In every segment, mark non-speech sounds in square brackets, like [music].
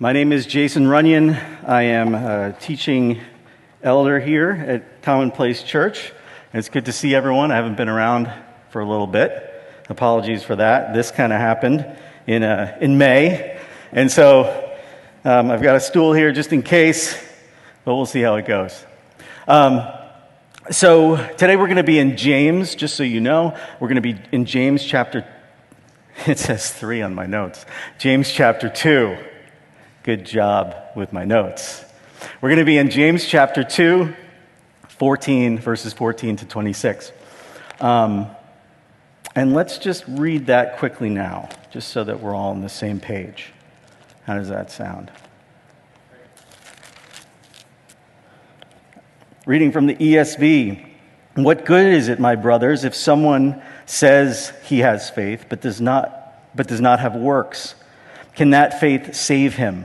My name is Jason Runnion. I am a teaching elder here at Commonplace Church. It's good to see everyone. I haven't been around for a little bit. Apologies for that. This kind of happened in, uh, in May. And so um, I've got a stool here just in case, but we'll see how it goes. Um, so today we're going to be in James, just so you know. We're going to be in James chapter, [laughs] it says three on my notes. James chapter two. Good job with my notes. We're going to be in James chapter 2, 14, verses 14 to 26. Um, and let's just read that quickly now, just so that we're all on the same page. How does that sound? Reading from the ESV. What good is it, my brothers, if someone says he has faith but does not, but does not have works? Can that faith save him?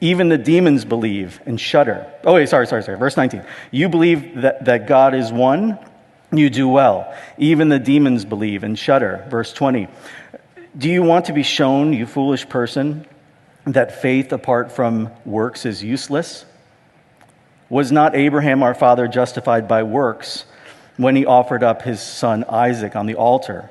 Even the demons believe and shudder. Oh, wait, sorry, sorry, sorry. Verse 19. You believe that, that God is one, you do well. Even the demons believe and shudder. Verse 20. Do you want to be shown, you foolish person, that faith apart from works is useless? Was not Abraham our father justified by works when he offered up his son Isaac on the altar?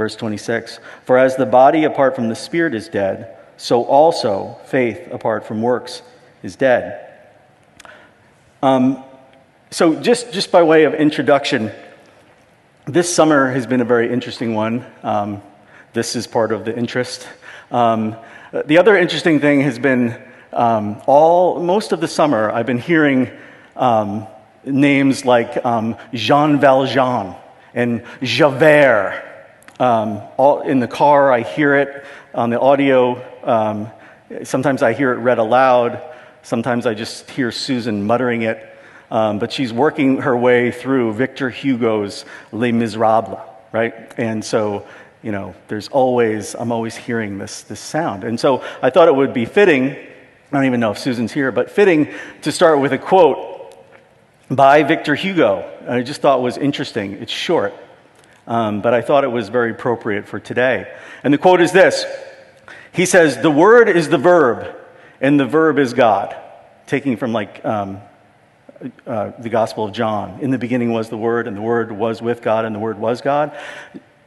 Verse 26 For as the body apart from the spirit is dead, so also faith apart from works is dead. Um, so, just, just by way of introduction, this summer has been a very interesting one. Um, this is part of the interest. Um, the other interesting thing has been um, all most of the summer I've been hearing um, names like um, Jean Valjean and Javert um, all, in the car, I hear it on the audio. Um, sometimes I hear it read aloud. Sometimes I just hear Susan muttering it. Um, but she's working her way through Victor Hugo's Les Miserables, right? And so, you know, there's always, I'm always hearing this, this sound. And so I thought it would be fitting, I don't even know if Susan's here, but fitting to start with a quote by Victor Hugo. I just thought was interesting. It's short um, but I thought it was very appropriate for today. And the quote is this He says, The word is the verb, and the verb is God. Taking from like um, uh, the Gospel of John. In the beginning was the Word, and the Word was with God, and the Word was God.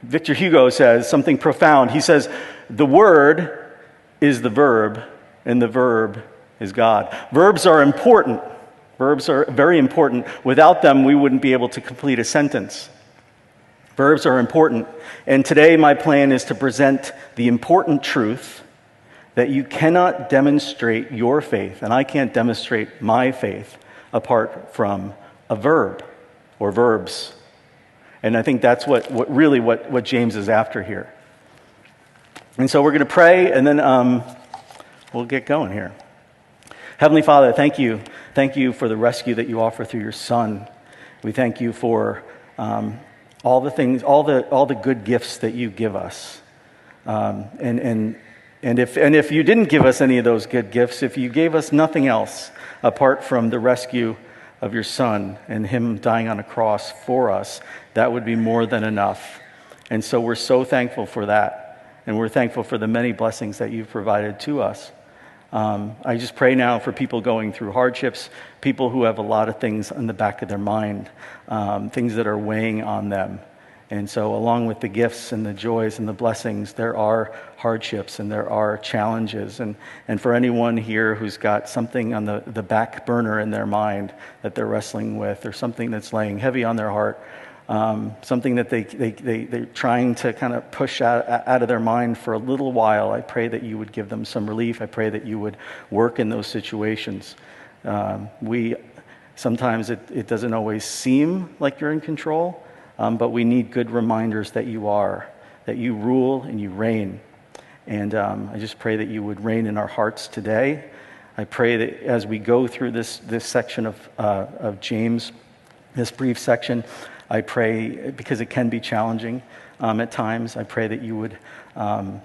Victor Hugo says something profound. He says, The Word is the verb, and the verb is God. Verbs are important. Verbs are very important. Without them, we wouldn't be able to complete a sentence. Verbs are important. And today, my plan is to present the important truth that you cannot demonstrate your faith, and I can't demonstrate my faith apart from a verb or verbs. And I think that's what, what really what, what James is after here. And so we're going to pray, and then um, we'll get going here. Heavenly Father, thank you. Thank you for the rescue that you offer through your Son. We thank you for. Um, all the things, all the, all the good gifts that you give us. Um, and, and, and, if, and if you didn't give us any of those good gifts, if you gave us nothing else apart from the rescue of your Son and Him dying on a cross for us, that would be more than enough. And so we're so thankful for that. And we're thankful for the many blessings that you've provided to us. Um, I just pray now for people going through hardships, people who have a lot of things in the back of their mind, um, things that are weighing on them. And so, along with the gifts and the joys and the blessings, there are hardships and there are challenges. And, and for anyone here who's got something on the, the back burner in their mind that they're wrestling with, or something that's laying heavy on their heart, um, something that they, they, they, they're trying to kind of push out, out of their mind for a little while, I pray that you would give them some relief. I pray that you would work in those situations. Um, we sometimes it, it doesn't always seem like you're in control. Um, but we need good reminders that you are, that you rule and you reign. And um, I just pray that you would reign in our hearts today. I pray that as we go through this, this section of, uh, of James, this brief section, I pray, because it can be challenging um, at times, I pray that you would um,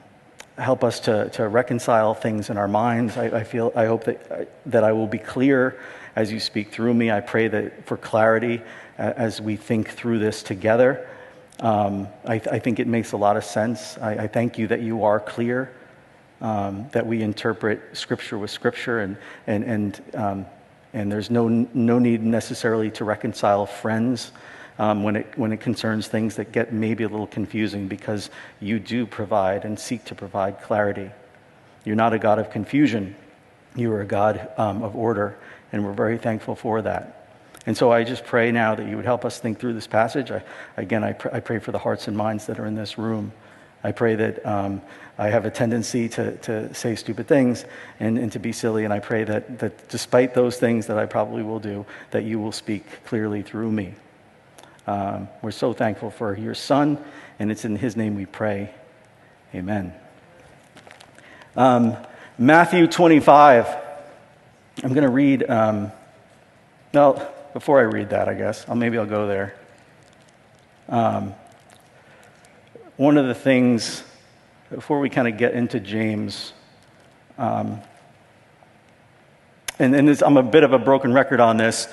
help us to, to reconcile things in our minds. I, I, feel, I hope that, that I will be clear as you speak through me. I pray that for clarity as we think through this together. Um, I, I, think it makes a lot of sense. I, I thank you that you are clear, um, that we interpret Scripture with Scripture, and, and, and, um, and there's no, no need necessarily to reconcile friends um, when, it, when it concerns things that get maybe a little confusing because you do provide and seek to provide clarity. You're not a God of confusion, you are a God um, of order, and we're very thankful for that. And so I just pray now that you would help us think through this passage. I, again, I, pr- I, pray for the hearts and minds that are in this room. I pray that um, I have a tendency to, to say stupid things and, and to be silly. And I pray that, that despite those things that I probably will do, that you will speak clearly through me. Um, we're so thankful for your son, and it's in his name we pray. Amen. Um, Matthew 25. I'm going to read, um, well, before I read that, I guess, I'll, maybe I'll go there. Um, one of the things, before we kind of get into James, um, and, and this, I'm a bit of a broken record on this.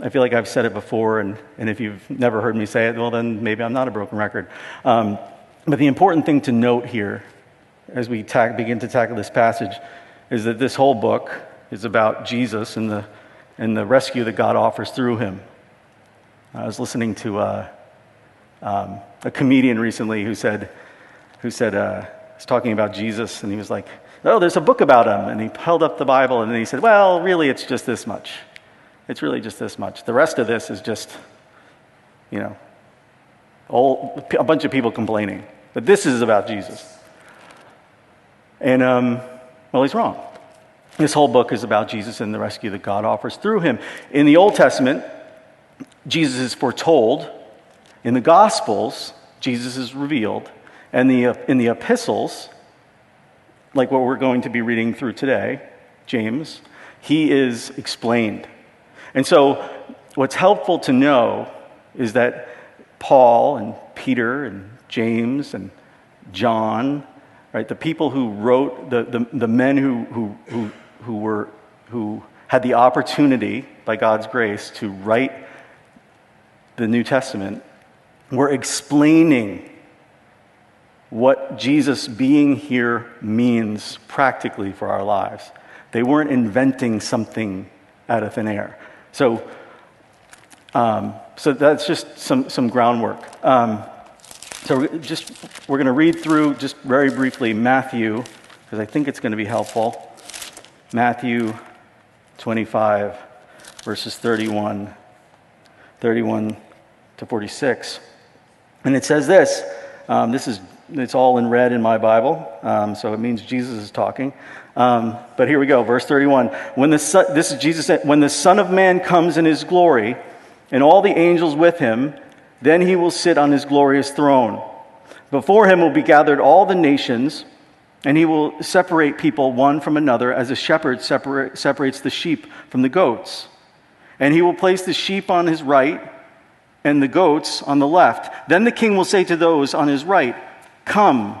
I feel like I've said it before, and, and if you've never heard me say it, well, then maybe I'm not a broken record. Um, but the important thing to note here, as we ta- begin to tackle this passage, is that this whole book is about Jesus and the and the rescue that God offers through him. I was listening to a, uh, um, a comedian recently who said, who said, uh, was talking about Jesus, and he was like, Oh, there's a book about him. And he held up the Bible, and then he said, Well, really, it's just this much. It's really just this much. The rest of this is just, you know, all, a bunch of people complaining. But this is about Jesus. And, um, well, he's wrong. This whole book is about Jesus and the rescue that God offers through him. In the Old Testament, Jesus is foretold. In the Gospels, Jesus is revealed. And the, in the epistles, like what we're going to be reading through today, James, he is explained. And so, what's helpful to know is that Paul and Peter and James and John, right, the people who wrote, the, the, the men who, who, who who, were, who had the opportunity, by God's grace, to write the New Testament were explaining what Jesus being here means practically for our lives. They weren't inventing something out of thin air. So, um, so that's just some, some groundwork. Um, so just we're going to read through just very briefly Matthew because I think it's going to be helpful. Matthew 25, verses 31, 31 to 46. And it says this um, this is it's all in red in my Bible, um, so it means Jesus is talking. Um, but here we go, verse 31. When the son, this is Jesus said, when the Son of Man comes in his glory, and all the angels with him, then he will sit on his glorious throne. Before him will be gathered all the nations and he will separate people one from another as a shepherd separa- separates the sheep from the goats. And he will place the sheep on his right and the goats on the left. Then the king will say to those on his right, Come,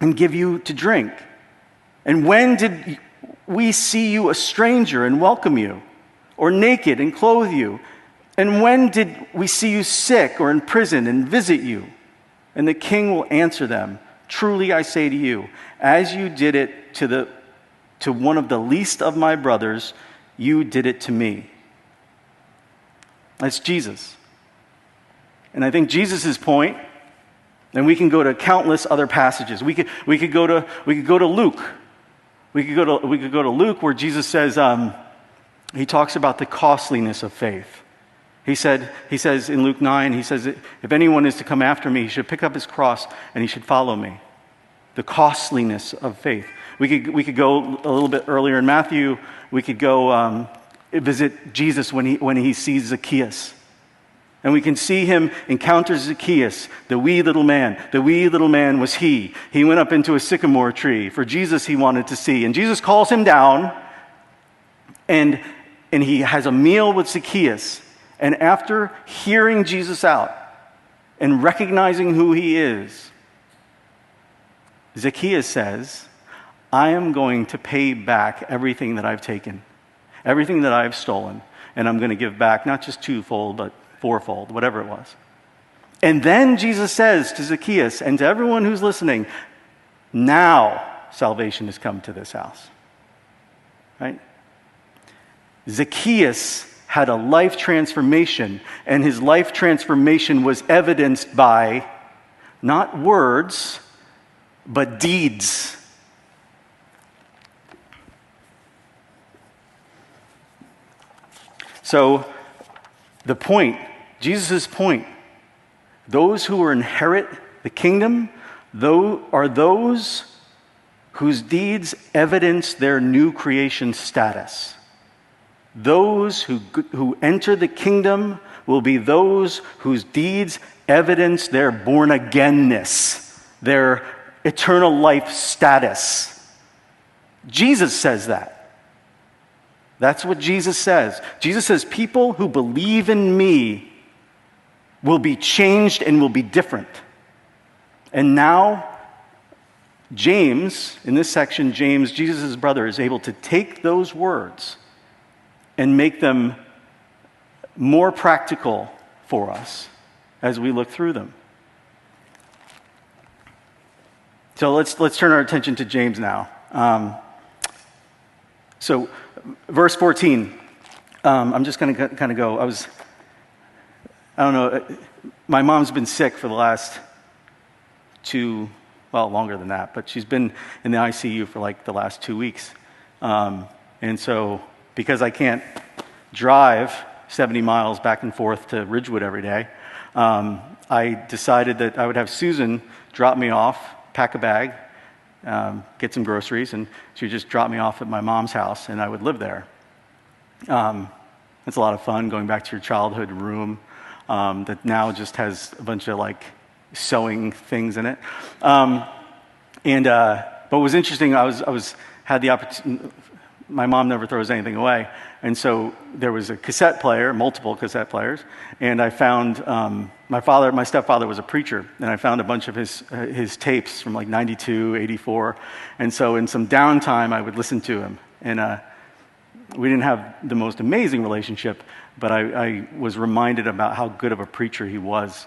and give you to drink? And when did we see you a stranger and welcome you, or naked and clothe you? And when did we see you sick or in prison and visit you? And the king will answer them Truly I say to you, as you did it to, the, to one of the least of my brothers, you did it to me. That's Jesus. And I think Jesus' point, and we can go to countless other passages. We could, we could, go, to, we could go to Luke. We could go to, we could go to Luke where Jesus says, um, he talks about the costliness of faith. He said, he says in Luke 9, he says, if anyone is to come after me, he should pick up his cross and he should follow me. The costliness of faith. We could, we could go a little bit earlier in Matthew. We could go um, visit Jesus when he, when he sees Zacchaeus. And we can see him encounter Zacchaeus, the wee little man. The wee little man was he. He went up into a sycamore tree. For Jesus, he wanted to see. And Jesus calls him down, and, and he has a meal with Zacchaeus. And after hearing Jesus out and recognizing who he is, Zacchaeus says, I am going to pay back everything that I've taken, everything that I've stolen, and I'm going to give back not just twofold, but fourfold, whatever it was. And then Jesus says to Zacchaeus and to everyone who's listening, now salvation has come to this house. Right? Zacchaeus had a life transformation, and his life transformation was evidenced by not words, but deeds. So, the point, Jesus' point, those who will inherit the kingdom are those whose deeds evidence their new creation status. Those who, who enter the kingdom will be those whose deeds evidence their born againness, their eternal life status. Jesus says that. That's what Jesus says. Jesus says, People who believe in me will be changed and will be different. And now, James, in this section, James, Jesus' brother, is able to take those words and make them more practical for us as we look through them. So let's, let's turn our attention to James now. Um, so, verse 14, um, I'm just going to kind of go. I was, I don't know, uh, my mom's been sick for the last two, well, longer than that, but she's been in the ICU for like the last two weeks. Um, and so because I can't drive 70 miles back and forth to Ridgewood every day, um, I decided that I would have Susan drop me off, pack a bag, um, get some groceries, and she would just drop me off at my mom's house, and I would live there. Um, it's a lot of fun going back to your childhood room um, that now just has a bunch of like sewing things in it. Um, and uh, but what was interesting, I was I was had the opportunity my mom never throws anything away. And so there was a cassette player, multiple cassette players, and I found um, my father, my stepfather was a preacher, and I found a bunch of his, uh, his tapes from like 92, 84. And so in some downtime, I would listen to him. And uh, we didn't have the most amazing relationship, but I, I, was reminded about how good of a preacher he was.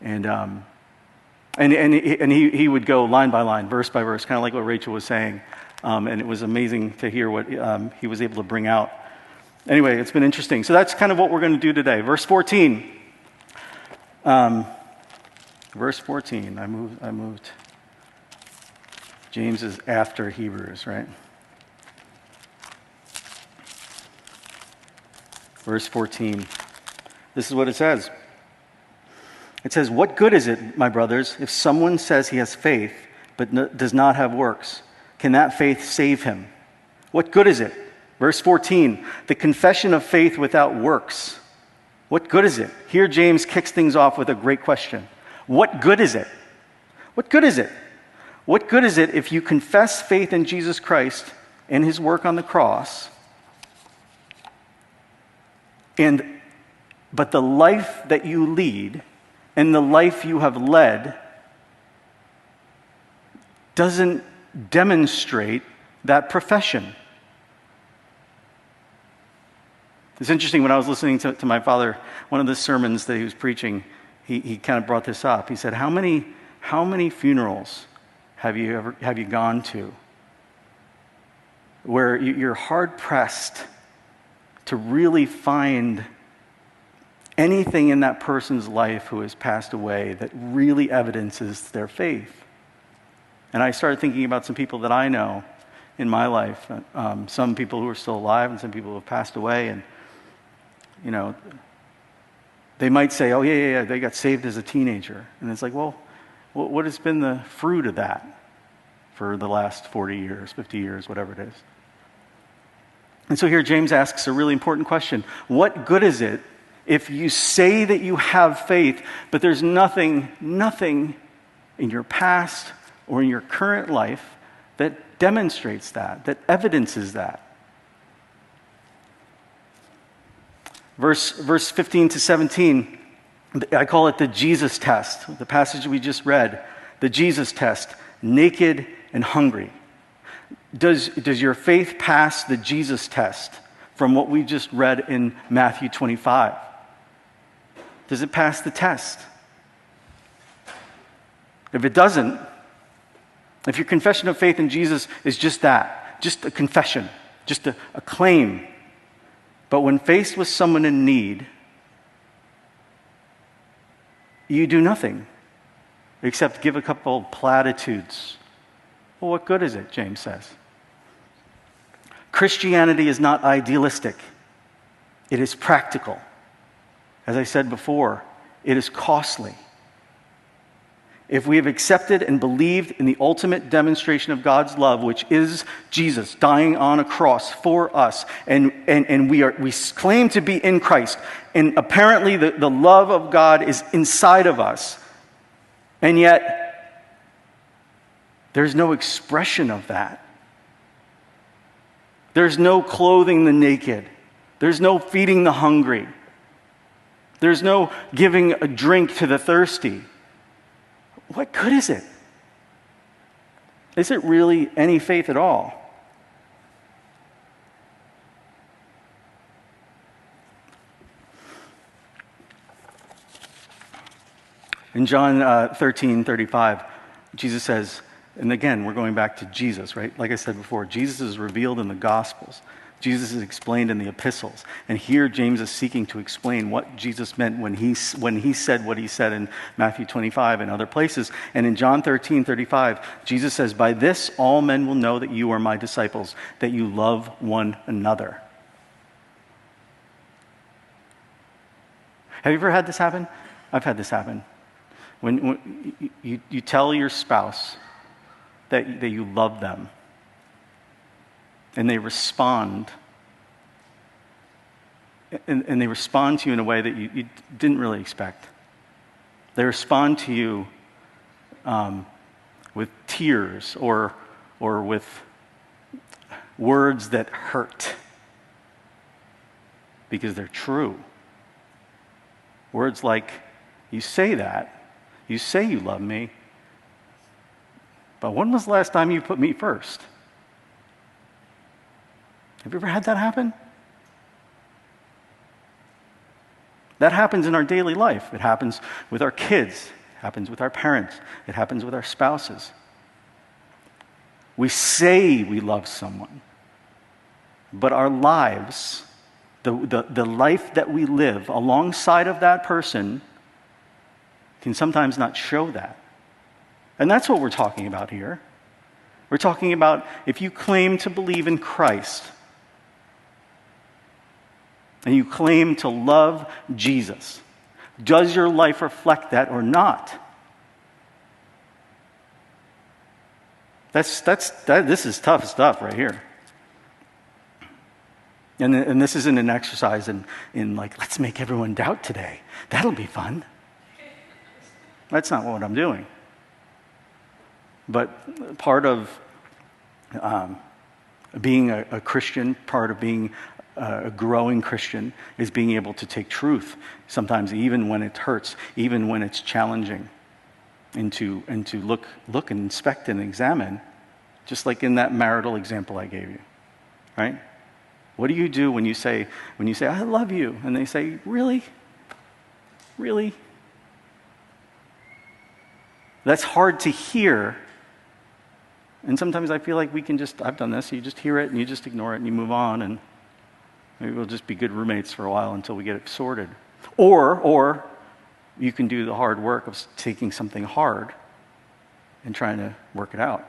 And, um, and, and, he, and he, he would go line by line, verse by verse, kind of like what Rachel was saying. Um, and it was amazing to hear what um, he was able to bring out. Anyway, it's been interesting. So that's kind of what we're going to do today. Verse 14. Um, verse 14. I moved, I moved. James is after Hebrews, right? Verse 14. This is what it says. It says, What good is it, my brothers, if someone says he has faith but does not have works? can that faith save him? What good is it? Verse 14, the confession of faith without works. What good is it? Here, James kicks things off with a great question What good is it? What good is it? What good is it if you confess faith in Jesus Christ and his work on the cross, and, but the life that you lead and the life you have led doesn't demonstrate that profession. It's interesting when I was listening to, to my father, one of the sermons that he was preaching, he, he kind of brought this up. He said, How many, how many funerals have you, ever, have you gone to where you're hard pressed to really find anything in that person's life who has passed away that really evidences their faith? And I started thinking about some people that I know in my life, um, some people who are still alive and some people who have passed away. And, you know, they might say, oh, yeah, yeah, yeah, they got saved as a teenager. And it's like, well, what has been the fruit of that for the last 40 years, 50 years, whatever it is? And so here James asks a really important question What good is it if you say that you have faith, but there's nothing, nothing in your past or in your current life that demonstrates that, that evidences that. Verse, verse 15 to 17, I call it the Jesus test, the passage we just read. The Jesus test, naked and hungry. Does, does your faith pass the Jesus test from what we just read in Matthew 25? Does it pass the test? If it doesn't, if your confession of faith in Jesus is just that, just a confession, just a, a claim, but when faced with someone in need, you do nothing except give a couple platitudes. Well, what good is it, James says? Christianity is not idealistic, it is practical. As I said before, it is costly if we have accepted and believed in the ultimate demonstration of God's love, which is Jesus dying on a cross for us, and, and, and we, are, we claim to be in Christ, and apparently the, the love of God is inside of us, and yet there's no expression of that. There's no clothing the naked, there's no feeding the hungry, there's no giving a drink to the thirsty what good is it? Is it really any faith at all? In John uh, 13 35, Jesus says, and again, we're going back to Jesus, right? Like I said before, Jesus is revealed in the Gospels. Jesus is explained in the epistles. And here James is seeking to explain what Jesus meant when he, when he said what he said in Matthew 25 and other places. And in John 13, 35, Jesus says, By this all men will know that you are my disciples, that you love one another. Have you ever had this happen? I've had this happen. When, when you, you tell your spouse that, that you love them, and they respond. And, and, they respond to you in a way that you, you, didn't really expect. They respond to you um, with tears or, or with words that hurt because they're true. Words like, You say that, you say you love me, but when was the last time you put me first? Have you ever had that happen? That happens in our daily life. It happens with our kids, it happens with our parents, it happens with our spouses. We say we love someone, but our lives, the, the, the life that we live alongside of that person, can sometimes not show that. And that's what we're talking about here. We're talking about if you claim to believe in Christ, and you claim to love Jesus, does your life reflect that or not? That's, that's, that, this is tough stuff right here. And, and this isn't an exercise in, in like, let's make everyone doubt today. That'll be fun. That's not what I'm doing. But part of um, being a, a Christian, part of being a growing Christian is being able to take truth, sometimes even when it hurts, even when it's challenging, and to, and to look, look and inspect and examine, just like in that marital example I gave you, right? What do you do when you say, when you say, I love you? And they say, Really? Really? That's hard to hear. And sometimes I feel like we can just, I've done this, you just hear it and you just ignore it and you move on and maybe we'll just be good roommates for a while until we get it sorted. Or, or you can do the hard work of taking something hard and trying to work it out.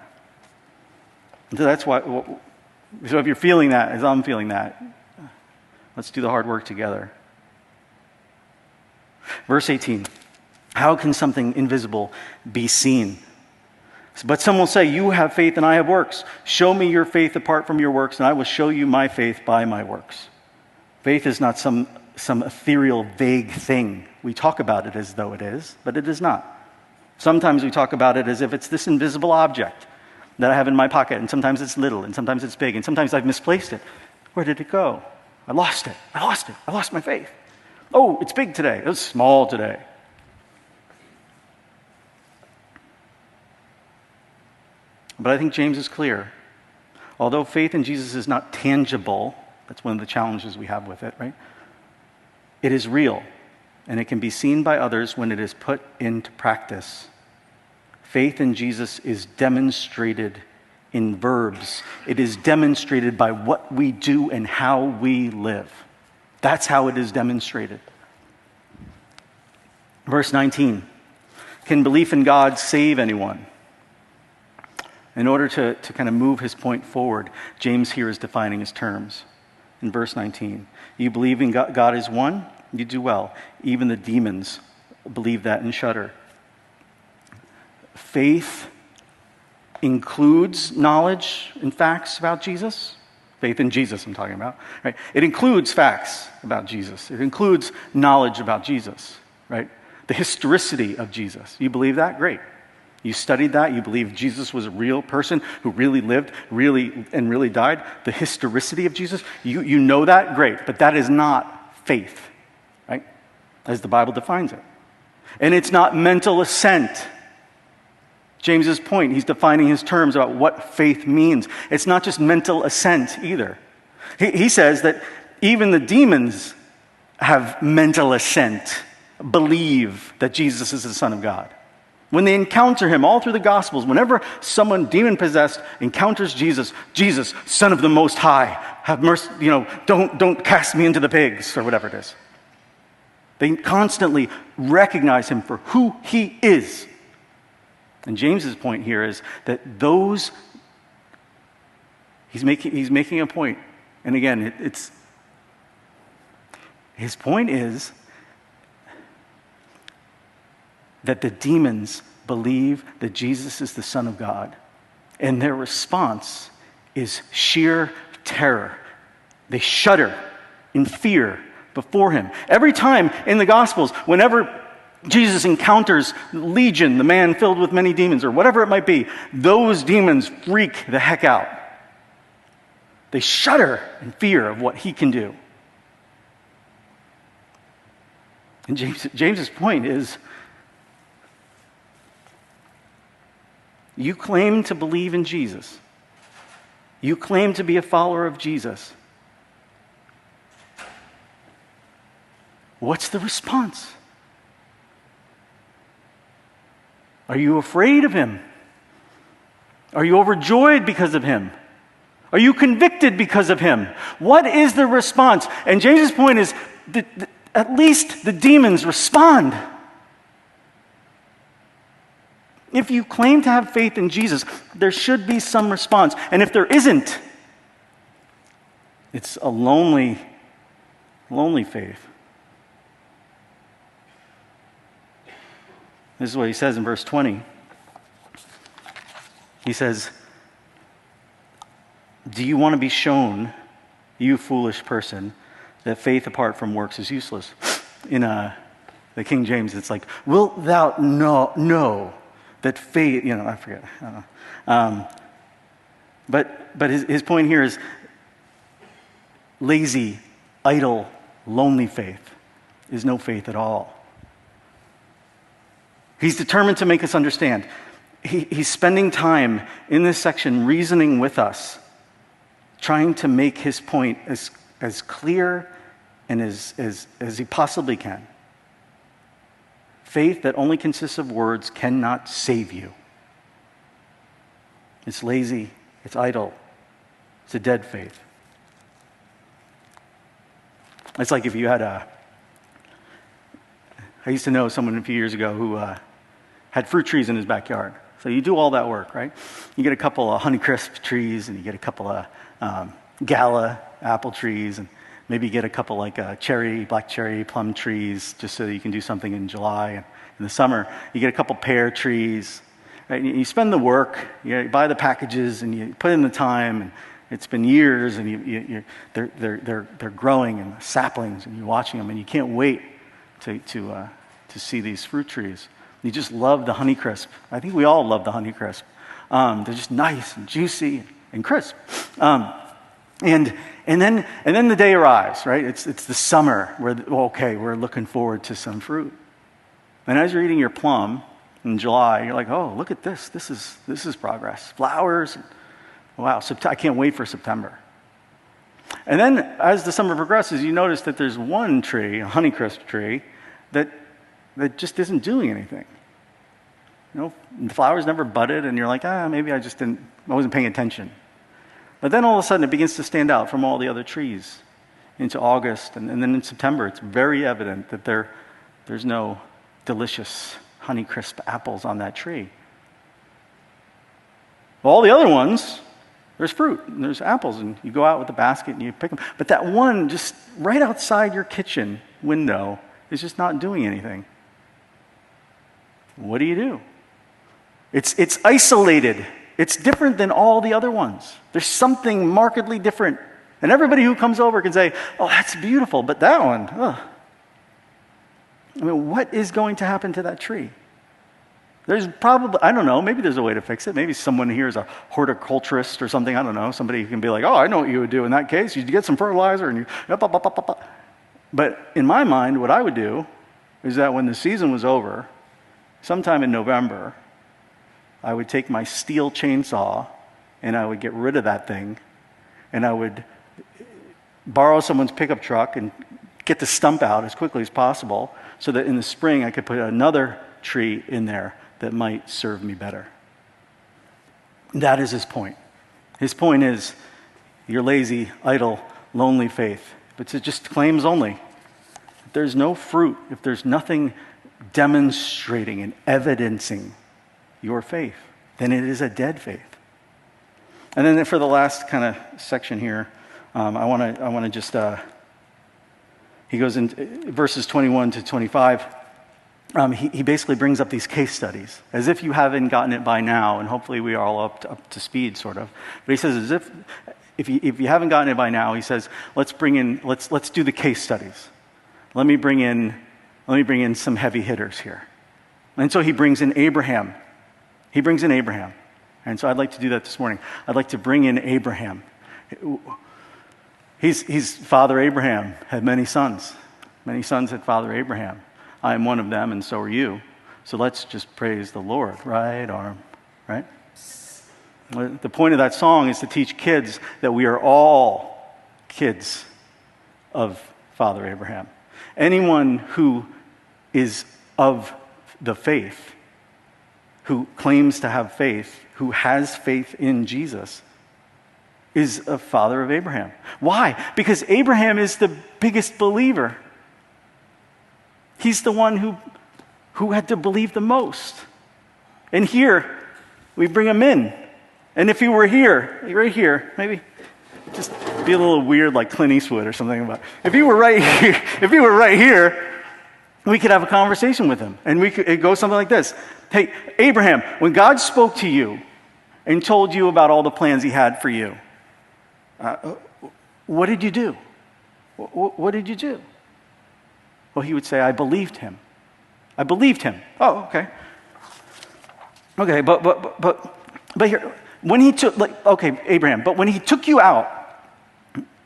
And so that's why, so if you're feeling that, as I'm feeling that, let's do the hard work together. Verse 18 How can something invisible be seen? But some will say, You have faith and I have works. Show me your faith apart from your works, and I will show you my faith by my works. Faith is not some, some ethereal, vague thing. We talk about it as though it is, but it is not. Sometimes we talk about it as if it's this invisible object that I have in my pocket, and sometimes it's little, and sometimes it's big, and sometimes I've misplaced it. Where did it go? I lost it. I lost it. I lost my faith. Oh, it's big today. It's small today. But I think James is clear. Although faith in Jesus is not tangible, that's one of the challenges we have with it, right? It is real, and it can be seen by others when it is put into practice. Faith in Jesus is demonstrated in verbs, it is demonstrated by what we do and how we live. That's how it is demonstrated. Verse 19 Can belief in God save anyone? In order to, to kind of move his point forward, James here is defining his terms. In verse 19, you believe in God, God is one, you do well. Even the demons believe that and shudder. Faith includes knowledge and facts about Jesus. Faith in Jesus, I'm talking about. Right? It includes facts about Jesus. It includes knowledge about Jesus. Right? The historicity of Jesus. You believe that? Great. You studied that. You believe Jesus was a real person who really lived, really and really died. The historicity of Jesus. You, you know that? Great. But that is not faith, right? As the Bible defines it. And it's not mental assent. James's point, he's defining his terms about what faith means. It's not just mental assent either. He, he says that even the demons have mental assent, believe that Jesus is the Son of God. When they encounter him all through the Gospels, whenever someone demon possessed encounters Jesus, Jesus, Son of the Most High, have mercy, you know, don't, don't cast me into the pigs, or whatever it is. They constantly recognize him for who he is and James's point here is that those, he's making, he's making a point. And again, it, it's, his point is that the demons believe that Jesus is the Son of God. And their response is sheer terror. They shudder in fear before him. Every time in the Gospels, whenever Jesus encounters Legion, the man filled with many demons, or whatever it might be, those demons freak the heck out. They shudder in fear of what he can do. And James, James's point is you claim to believe in Jesus, you claim to be a follower of Jesus. What's the response? Are you afraid of him? Are you overjoyed because of him? Are you convicted because of him? What is the response? And James's point is that at least the demons respond. If you claim to have faith in Jesus, there should be some response. And if there isn't, it's a lonely, lonely faith. This is what he says in verse 20. He says, Do you want to be shown, you foolish person, that faith apart from works is useless? In uh, the King James, it's like, Wilt thou know, know that faith, you know, I forget. I um, but but his, his point here is lazy, idle, lonely faith is no faith at all. He's determined to make us understand. He, he's spending time in this section reasoning with us, trying to make his point as, as clear and as, as, as he possibly can. Faith that only consists of words cannot save you. It's lazy, it's idle, it's a dead faith. It's like if you had a. I used to know someone a few years ago who uh, had fruit trees in his backyard. So you do all that work, right? You get a couple of Honeycrisp trees, and you get a couple of um, Gala apple trees, and maybe you get a couple like uh, cherry, black cherry, plum trees, just so you can do something in July. And in the summer, you get a couple pear trees. Right? You spend the work, you buy the packages, and you put in the time, and it's been years, and you, you, they're, they're, they're, they're growing and saplings, and you're watching them, and you can't wait to, to, uh, to see these fruit trees. You just love the Honeycrisp. I think we all love the Honeycrisp. Um, they're just nice and juicy and crisp. Um, and, and, then, and then the day arrives, right? It's, it's the summer where, okay, we're looking forward to some fruit. And as you're eating your plum in July, you're like, oh, look at this. This is, this is progress. Flowers. Wow, I can't wait for September. And then as the summer progresses, you notice that there's one tree, a Honeycrisp tree, that that just isn't doing anything. You know, the flowers never budded, and you're like, ah, maybe I just didn't, I wasn't paying attention. But then all of a sudden it begins to stand out from all the other trees into August, and, and then in September it's very evident that there, there's no delicious Honeycrisp apples on that tree. All the other ones, there's fruit and there's apples, and you go out with the basket and you pick them. But that one just right outside your kitchen window is just not doing anything. What do you do? It's, it's isolated. It's different than all the other ones. There's something markedly different. And everybody who comes over can say, oh, that's beautiful, but that one, ugh. I mean, what is going to happen to that tree? There's probably, I don't know, maybe there's a way to fix it. Maybe someone here is a horticulturist or something, I don't know. Somebody who can be like, oh, I know what you would do in that case. You'd get some fertilizer and you, but in my mind, what I would do is that when the season was over, sometime in November, I would take my steel chainsaw and I would get rid of that thing and I would borrow someone's pickup truck and get the stump out as quickly as possible so that in the spring I could put another tree in there that might serve me better. That is his point. His point is your lazy, idle, lonely faith. But it's just claims only. If there's no fruit, if there's nothing demonstrating and evidencing your faith, then it is a dead faith. And then for the last kind of section here, um, I want to I want to just uh, he goes in verses 21 to 25. Um, he, he, basically brings up these case studies as if you haven't gotten it by now, and hopefully we are all up to, up to speed, sort of. But he says, as if, if you, if you haven't gotten it by now, he says, let's bring in, let's, let's do the case studies. Let me bring in let me bring in some heavy hitters here. And so he brings in Abraham. He brings in Abraham. And so I'd like to do that this morning. I'd like to bring in Abraham. He's, he's Father Abraham, had many sons. Many sons had Father Abraham. I am one of them, and so are you. So let's just praise the Lord. Right arm, right? The point of that song is to teach kids that we are all kids of Father Abraham. Anyone who is of the faith, who claims to have faith, who has faith in Jesus, is a father of Abraham. Why? Because Abraham is the biggest believer. He's the one who, who had to believe the most. And here, we bring him in. And if he were here, right here, maybe just be a little weird like Clint Eastwood or something about. If he were right [laughs] here, if he were right here, we could have a conversation with him. And we could it goes something like this. Hey, Abraham, when God spoke to you and told you about all the plans he had for you, uh, what did you do? What, what did you do? Well, he would say, I believed him. I believed him. Oh, okay. Okay, but but but but here when he took like okay, Abraham, but when he took you out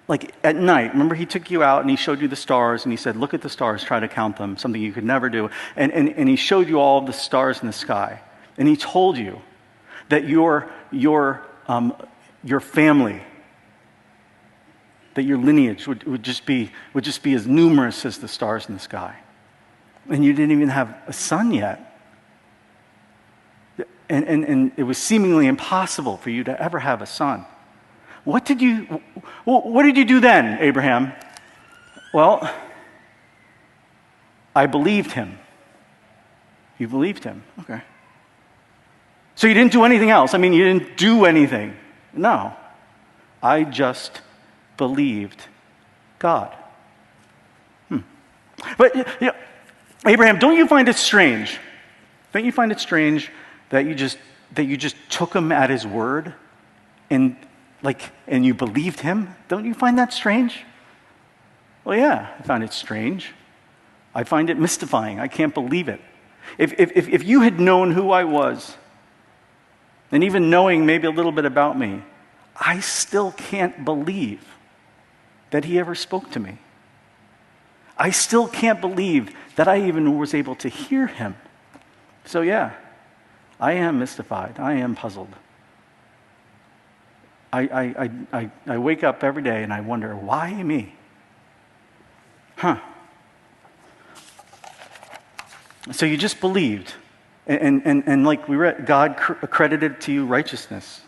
like at night, remember he took you out and he showed you the stars and he said, Look at the stars, try to count them, something you could never do. And, and, and he showed you all the stars in the sky. And he told you that your, your, um, your family, that your lineage would, would, just be, would just be as numerous as the stars in the sky. And you didn't even have a son yet. And, and, and it was seemingly impossible for you to ever have a son. What did you, what did you do then, Abraham? Well, I believed him. You believed him. Okay. So you didn't do anything else. I mean, you didn't do anything. No. I just believed God. Hmm. But, you know, Abraham, don't you find it strange? Don't you find it strange that you just, that you just took him at his word and like, and you believed him? Don't you find that strange? Well, yeah, I find it strange. I find it mystifying. I can't believe it. If, if, if you had known who I was, and even knowing maybe a little bit about me, I still can't believe that he ever spoke to me. I still can't believe that I even was able to hear him. So, yeah, I am mystified. I am puzzled. I, I, I, I, wake up every day and I wonder, why me? Huh. So you just believed. And, and, and like we read, God accredited to you righteousness.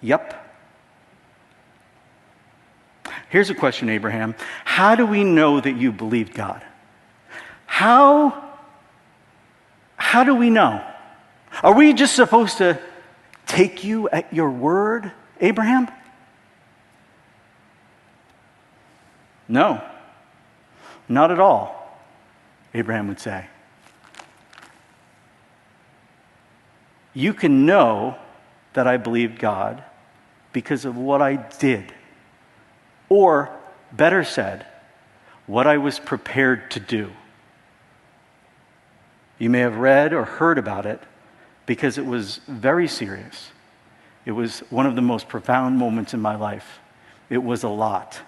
Yep. Here's a question, Abraham. How do we know that you believed God? How, how do we know? Are we just supposed to take you at your word? Abraham? No, not at all, Abraham would say. You can know that I believed God because of what I did. Or, better said, what I was prepared to do. You may have read or heard about it because it was very serious. It was one of the most profound moments in my life. It was a lot.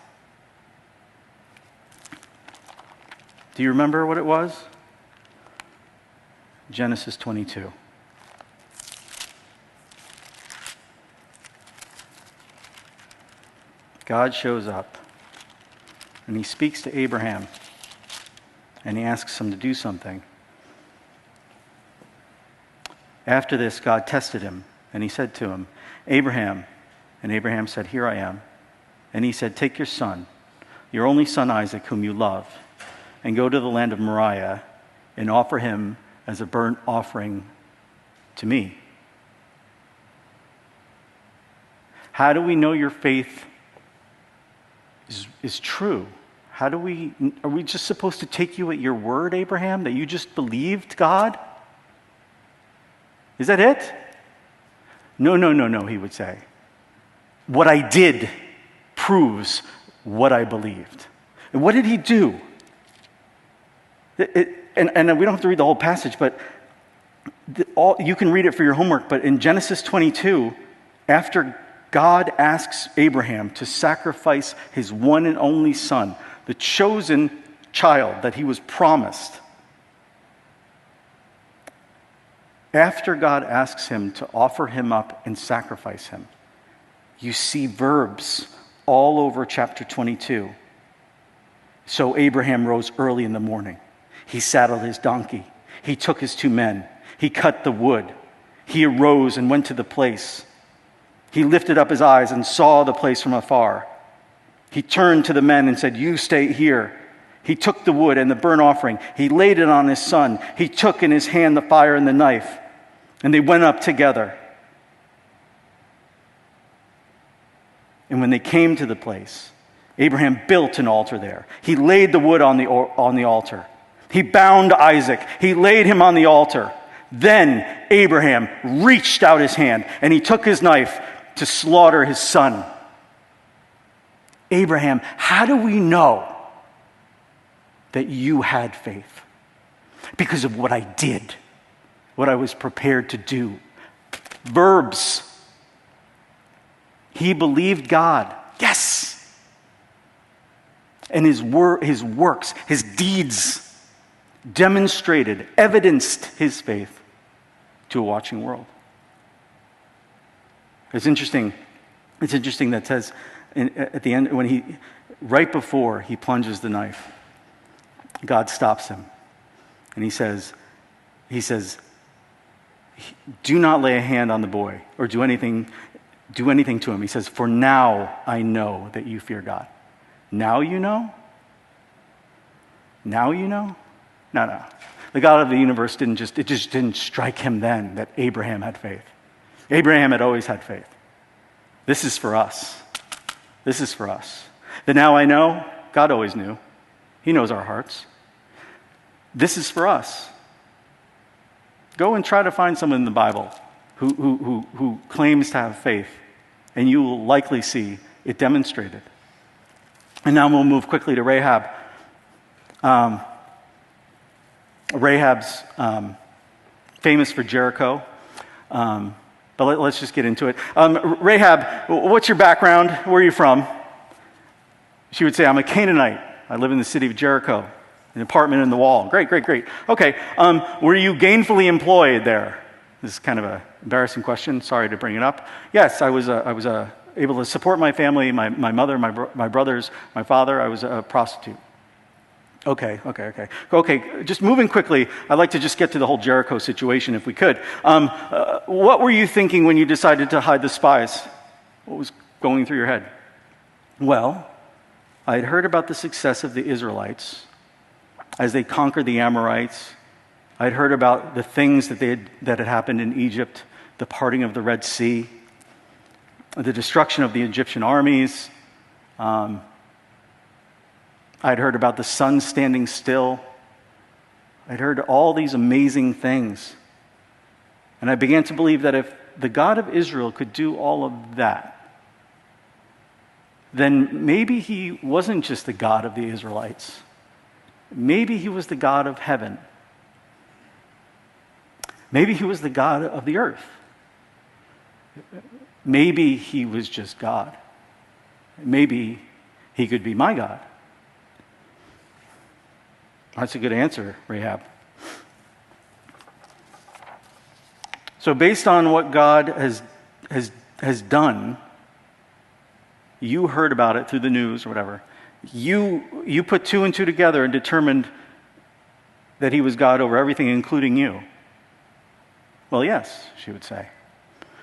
Do you remember what it was? Genesis 22. God shows up and he speaks to Abraham and he asks him to do something. After this, God tested him and he said to him, Abraham. And Abraham said, Here I am. And he said, Take your son, your only son Isaac, whom you love, and go to the land of Moriah and offer him as a burnt offering to me. How do we know your faith is, is true? How do we, are we just supposed to take you at your word, Abraham, that you just believed God? Is that it? No, no, no, no, he would say. What I did proves what I believed. And what did he do? It, it, and, and we don't have to read the whole passage, but the, all, you can read it for your homework. But in Genesis 22, after God asks Abraham to sacrifice his one and only son, the chosen child that he was promised, After God asks him to offer him up and sacrifice him, you see verbs all over chapter 22. So Abraham rose early in the morning. He saddled his donkey. He took his two men. He cut the wood. He arose and went to the place. He lifted up his eyes and saw the place from afar. He turned to the men and said, You stay here. He took the wood and the burnt offering. He laid it on his son. He took in his hand the fire and the knife. And they went up together. And when they came to the place, Abraham built an altar there. He laid the wood on the, on the altar. He bound Isaac. He laid him on the altar. Then Abraham reached out his hand and he took his knife to slaughter his son. Abraham, how do we know that you had faith? Because of what I did what I was prepared to do. Verbs. He believed God. Yes. And his, wor- his works, his deeds demonstrated, evidenced his faith to a watching world. It's interesting. It's interesting that says at the end, when he, right before he plunges the knife, God stops him. And he says, he says, do not lay a hand on the boy or do anything, do anything to him. He says, for now I know that you fear God. Now you know? Now you know? No, no. The God of the universe didn't just, it just didn't strike him then that Abraham had faith. Abraham had always had faith. This is for us. This is for us. The now I know, God always knew. He knows our hearts. This is for us. Go and try to find someone in the Bible who, who, who, who claims to have faith, and you will likely see it demonstrated. And now we'll move quickly to Rahab. Um, Rahab's um, famous for Jericho. Um, but let, us just get into it. Um, Rahab, what's your background? Where are you from? She would say, I'm a Canaanite. I live in the city of Jericho, an apartment in the wall. Great, great, great. Okay, um, were you gainfully employed there? This is kind of an embarrassing question. Sorry to bring it up. Yes, I was, uh, I was uh, able to support my family, my, my mother, my, bro- my brothers, my father. I was a prostitute. Okay, okay, okay. Okay, just moving quickly, I'd like to just get to the whole Jericho situation if we could. Um, uh, what were you thinking when you decided to hide the spies? What was going through your head? Well, I had heard about the success of the Israelites as they conquered the Amorites. I had heard about the things that, had, that had happened in Egypt, the parting of the Red Sea, the destruction of the Egyptian armies. Um, I'd heard about the sun standing still. I'd heard all these amazing things. And I began to believe that if the God of Israel could do all of that, then maybe he wasn't just the God of the Israelites. Maybe he was the God of heaven. Maybe he was the God of the earth. Maybe he was just God. Maybe he could be my God. That's a good answer, Rahab. So, based on what God has, has, has done, you heard about it through the news or whatever. You, you put two and two together and determined that he was God over everything, including you. Well, yes, she would say.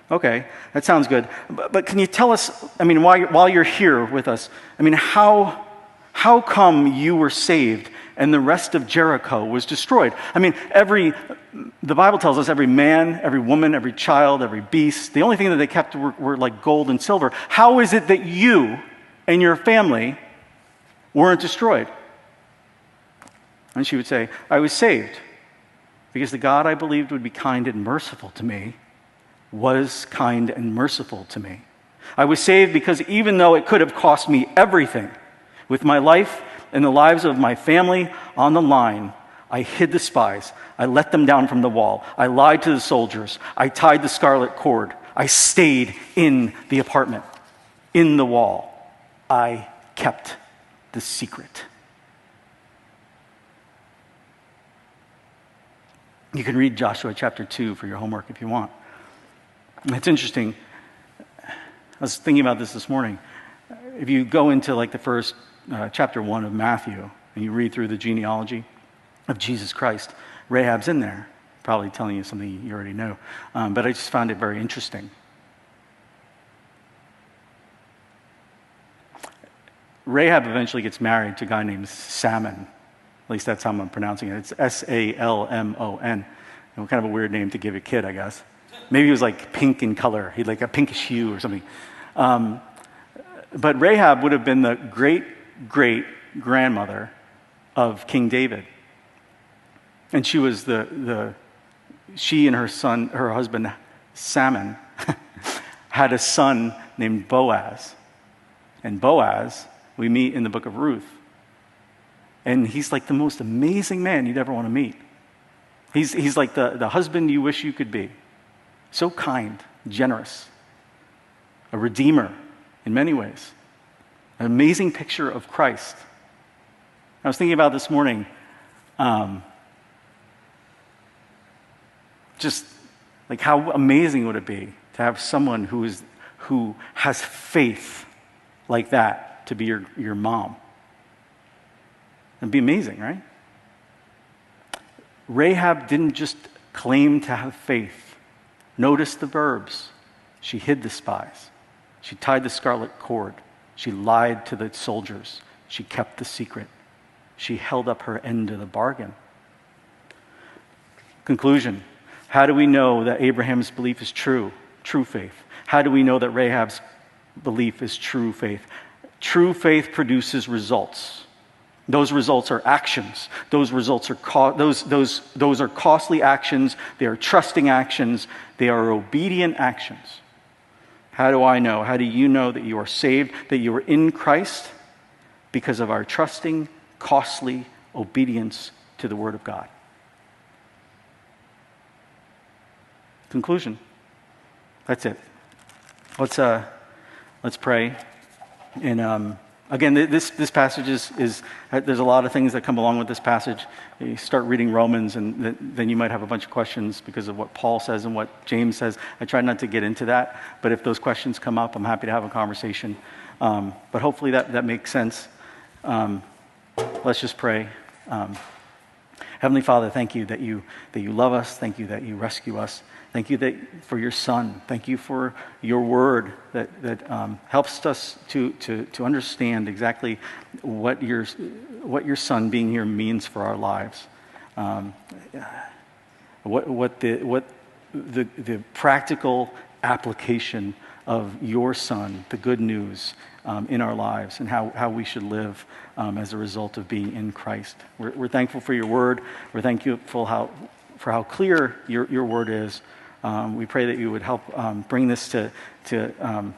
Okay, that sounds good. But, but can you tell us, I mean, while, while you're here with us, I mean, how, how come you were saved and the rest of Jericho was destroyed. I mean, every, the Bible tells us every man, every woman, every child, every beast, the only thing that they kept were, were like gold and silver. How is it that you and your family weren't destroyed? And she would say, I was saved because the God I believed would be kind and merciful to me was kind and merciful to me. I was saved because even though it could have cost me everything, with my life and the lives of my family on the line, I hid the spies. I let them down from the wall. I lied to the soldiers. I tied the scarlet cord. I stayed in the apartment, in the wall. I kept the secret. You can read Joshua chapter 2 for your homework if you want. It's interesting. I was thinking about this this morning. If you go into like the first uh, chapter 1 of Matthew and you read through the genealogy of Jesus Christ, Rahab's in there, probably telling you something you already know. Um, but I just found it very interesting. Rahab eventually gets married to a guy named Salmon. At least that's how I'm pronouncing it. It's S A L M O N. Kind of a weird name to give a kid, I guess. Maybe he was like pink in color. He'd like a pinkish hue or something. Um, but Rahab would have been the great great grandmother of King David. And she was the, the she and her son, her husband, Salmon, [laughs] had a son named Boaz. And Boaz, we meet in the book of Ruth. And he's like the most amazing man you'd ever want to meet. He's, he's like the, the husband you wish you could be. So kind, generous, a redeemer in many ways. An amazing picture of Christ. I was thinking about this morning. Um, just like how amazing would it be to have someone who is who has faith like that to be your, your mom? It'd be amazing, right? Rahab didn't just claim to have faith. Notice the verbs. She hid the spies. She tied the scarlet cord. She lied to the soldiers. She kept the secret. She held up her end of the bargain. Conclusion How do we know that Abraham's belief is true? True faith. How do we know that Rahab's belief is true faith? True faith produces results. Those results are actions. Those results are co- those, those, those are costly actions. They are trusting actions. They are obedient actions. How do I know? How do you know that you are saved, that you are in Christ? Because of our trusting, costly obedience to the Word of God. Conclusion. That's it. Let's, uh, let's pray. And um, again, this, this passage is, is, uh, there's a lot of things that come along with this passage. You start reading Romans, and then you might have a bunch of questions because of what Paul says and what James says. I try not to get into that, but if those questions come up, I'm happy to have a conversation. Um, but hopefully that, that makes sense. Um, let's just pray. Heavenly Father, thank you that you, that you love us. Thank you that you rescue us. Thank you that, for your Son. Thank you for your word that, that um, helps us to, to, to understand exactly what your, what your Son being here means for our lives. Um, what, what, the, what the, the practical application of your Son, the good news um, in our lives, and how, how we should live um, as a result of being in Christ. We're, we're thankful for your word. We're thankful how, for how clear your, your word is. Um, we pray that you would help um, bring this to, to um,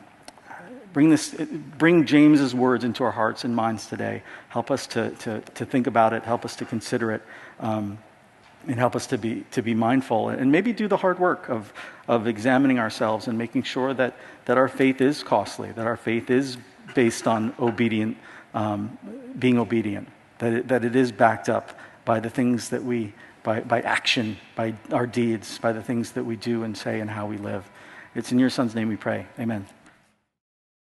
bring this, bring James's words into our hearts and minds today. Help us to, to, to think about it. Help us to consider it. And help us to be, to be mindful and maybe do the hard work of, of examining ourselves and making sure that, that our faith is costly, that our faith is based on obedient, um, being obedient, that it, that it is backed up by the things that we by, by action, by our deeds, by the things that we do and say and how we live. It's in your Son's name we pray. Amen.